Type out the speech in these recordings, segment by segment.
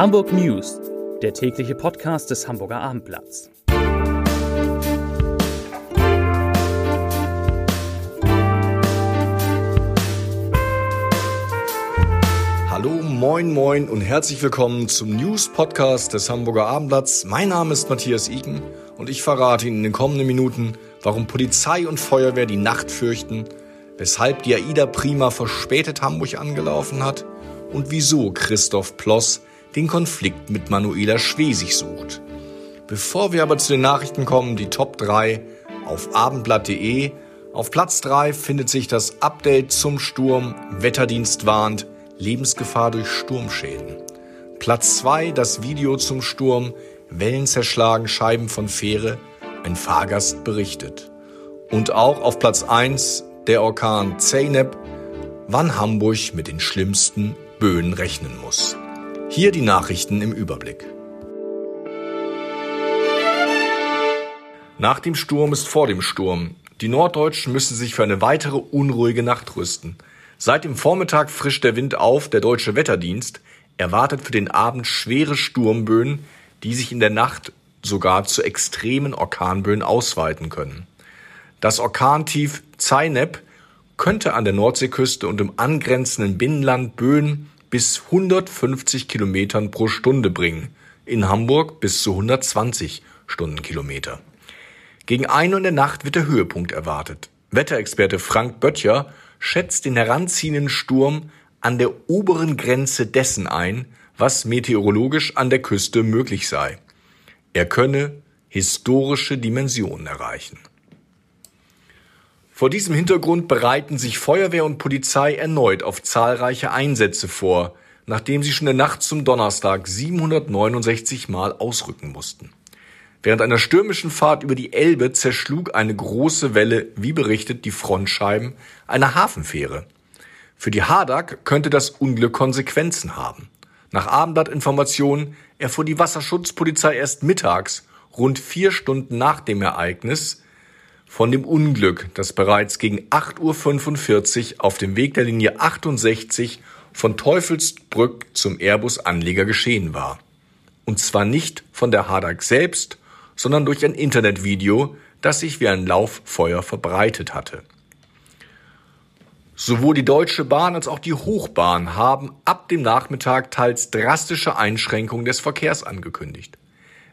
Hamburg News, der tägliche Podcast des Hamburger Abendblatts. Hallo, moin, moin und herzlich willkommen zum News-Podcast des Hamburger Abendblatts. Mein Name ist Matthias Iken und ich verrate Ihnen in den kommenden Minuten, warum Polizei und Feuerwehr die Nacht fürchten, weshalb die AIDA Prima verspätet Hamburg angelaufen hat und wieso Christoph Ploss den Konflikt mit Manuela Schwesig sucht. Bevor wir aber zu den Nachrichten kommen, die Top 3 auf abendblatt.de. Auf Platz 3 findet sich das Update zum Sturm. Wetterdienst warnt, Lebensgefahr durch Sturmschäden. Platz 2 das Video zum Sturm. Wellen zerschlagen Scheiben von Fähre. Ein Fahrgast berichtet. Und auch auf Platz 1 der Orkan Zeynep, wann Hamburg mit den schlimmsten Böen rechnen muss. Hier die Nachrichten im Überblick. Nach dem Sturm ist vor dem Sturm. Die Norddeutschen müssen sich für eine weitere unruhige Nacht rüsten. Seit dem Vormittag frischt der Wind auf. Der deutsche Wetterdienst erwartet für den Abend schwere Sturmböen, die sich in der Nacht sogar zu extremen Orkanböen ausweiten können. Das Orkantief Zeynep könnte an der Nordseeküste und im angrenzenden Binnenland Böen bis 150 Kilometern pro Stunde bringen, in Hamburg bis zu 120 Stundenkilometer. Gegen ein Uhr in der Nacht wird der Höhepunkt erwartet. Wetterexperte Frank Böttcher schätzt den heranziehenden Sturm an der oberen Grenze dessen ein, was meteorologisch an der Küste möglich sei. Er könne historische Dimensionen erreichen. Vor diesem Hintergrund bereiten sich Feuerwehr und Polizei erneut auf zahlreiche Einsätze vor, nachdem sie schon der Nacht zum Donnerstag 769 Mal ausrücken mussten. Während einer stürmischen Fahrt über die Elbe zerschlug eine große Welle, wie berichtet, die Frontscheiben einer Hafenfähre. Für die Hardak könnte das Unglück Konsequenzen haben. Nach Abendblattinformationen erfuhr die Wasserschutzpolizei erst mittags, rund vier Stunden nach dem Ereignis, von dem Unglück, das bereits gegen 8.45 Uhr auf dem Weg der Linie 68 von Teufelsbrück zum Airbus-Anleger geschehen war. Und zwar nicht von der Hadak selbst, sondern durch ein Internetvideo, das sich wie ein Lauffeuer verbreitet hatte. Sowohl die Deutsche Bahn als auch die Hochbahn haben ab dem Nachmittag teils drastische Einschränkungen des Verkehrs angekündigt.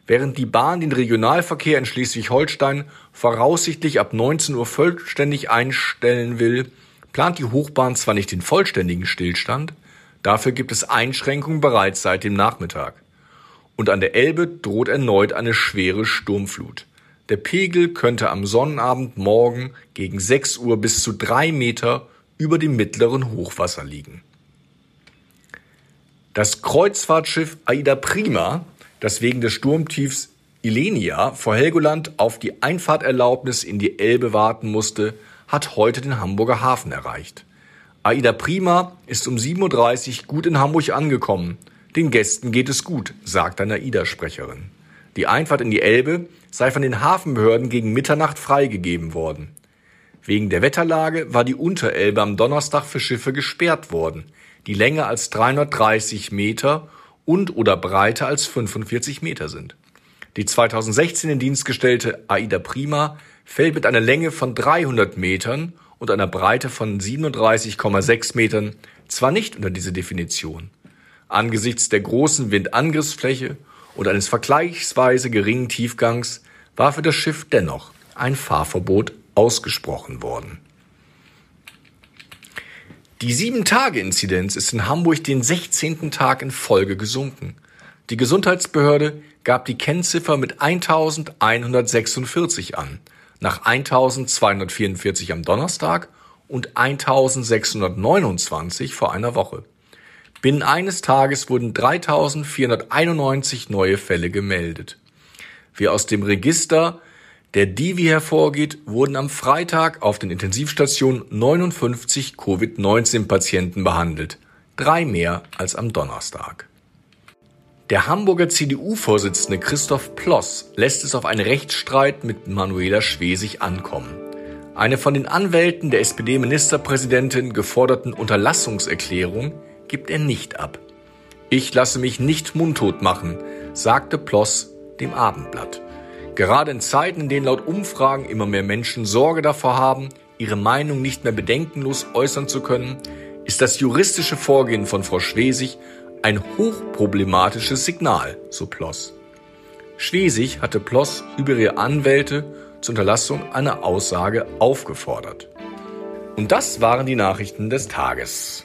Während die Bahn den Regionalverkehr in Schleswig-Holstein voraussichtlich ab 19 Uhr vollständig einstellen will, plant die Hochbahn zwar nicht den vollständigen Stillstand, dafür gibt es Einschränkungen bereits seit dem Nachmittag. Und an der Elbe droht erneut eine schwere Sturmflut. Der Pegel könnte am Sonnabend morgen gegen 6 Uhr bis zu drei Meter über dem mittleren Hochwasser liegen. Das Kreuzfahrtschiff Aida Prima das wegen des Sturmtiefs Ilenia vor Helgoland auf die Einfahrterlaubnis in die Elbe warten musste, hat heute den Hamburger Hafen erreicht. Aida Prima ist um 7.30 Uhr gut in Hamburg angekommen. Den Gästen geht es gut, sagt eine AIDA-Sprecherin. Die Einfahrt in die Elbe sei von den Hafenbehörden gegen Mitternacht freigegeben worden. Wegen der Wetterlage war die Unterelbe am Donnerstag für Schiffe gesperrt worden, die länger als 330 Meter und oder breiter als 45 Meter sind. Die 2016 in Dienst gestellte Aida Prima fällt mit einer Länge von 300 Metern und einer Breite von 37,6 Metern zwar nicht unter diese Definition. Angesichts der großen Windangriffsfläche und eines vergleichsweise geringen Tiefgangs war für das Schiff dennoch ein Fahrverbot ausgesprochen worden. Die Sieben-Tage-Inzidenz ist in Hamburg den 16. Tag in Folge gesunken. Die Gesundheitsbehörde gab die Kennziffer mit 1146 an, nach 1244 am Donnerstag und 1629 vor einer Woche. Binnen eines Tages wurden 3491 neue Fälle gemeldet. Wie aus dem Register der Divi hervorgeht, wurden am Freitag auf den Intensivstationen 59 Covid-19-Patienten behandelt, drei mehr als am Donnerstag. Der Hamburger CDU-Vorsitzende Christoph Ploss lässt es auf einen Rechtsstreit mit Manuela Schwesig ankommen. Eine von den Anwälten der SPD-Ministerpräsidentin geforderten Unterlassungserklärung gibt er nicht ab. Ich lasse mich nicht mundtot machen, sagte Ploss dem Abendblatt. Gerade in Zeiten, in denen laut Umfragen immer mehr Menschen Sorge davor haben, ihre Meinung nicht mehr bedenkenlos äußern zu können, ist das juristische Vorgehen von Frau Schwesig ein hochproblematisches Signal, so Ploss. Schwesig hatte Ploss über ihre Anwälte zur Unterlassung einer Aussage aufgefordert. Und das waren die Nachrichten des Tages.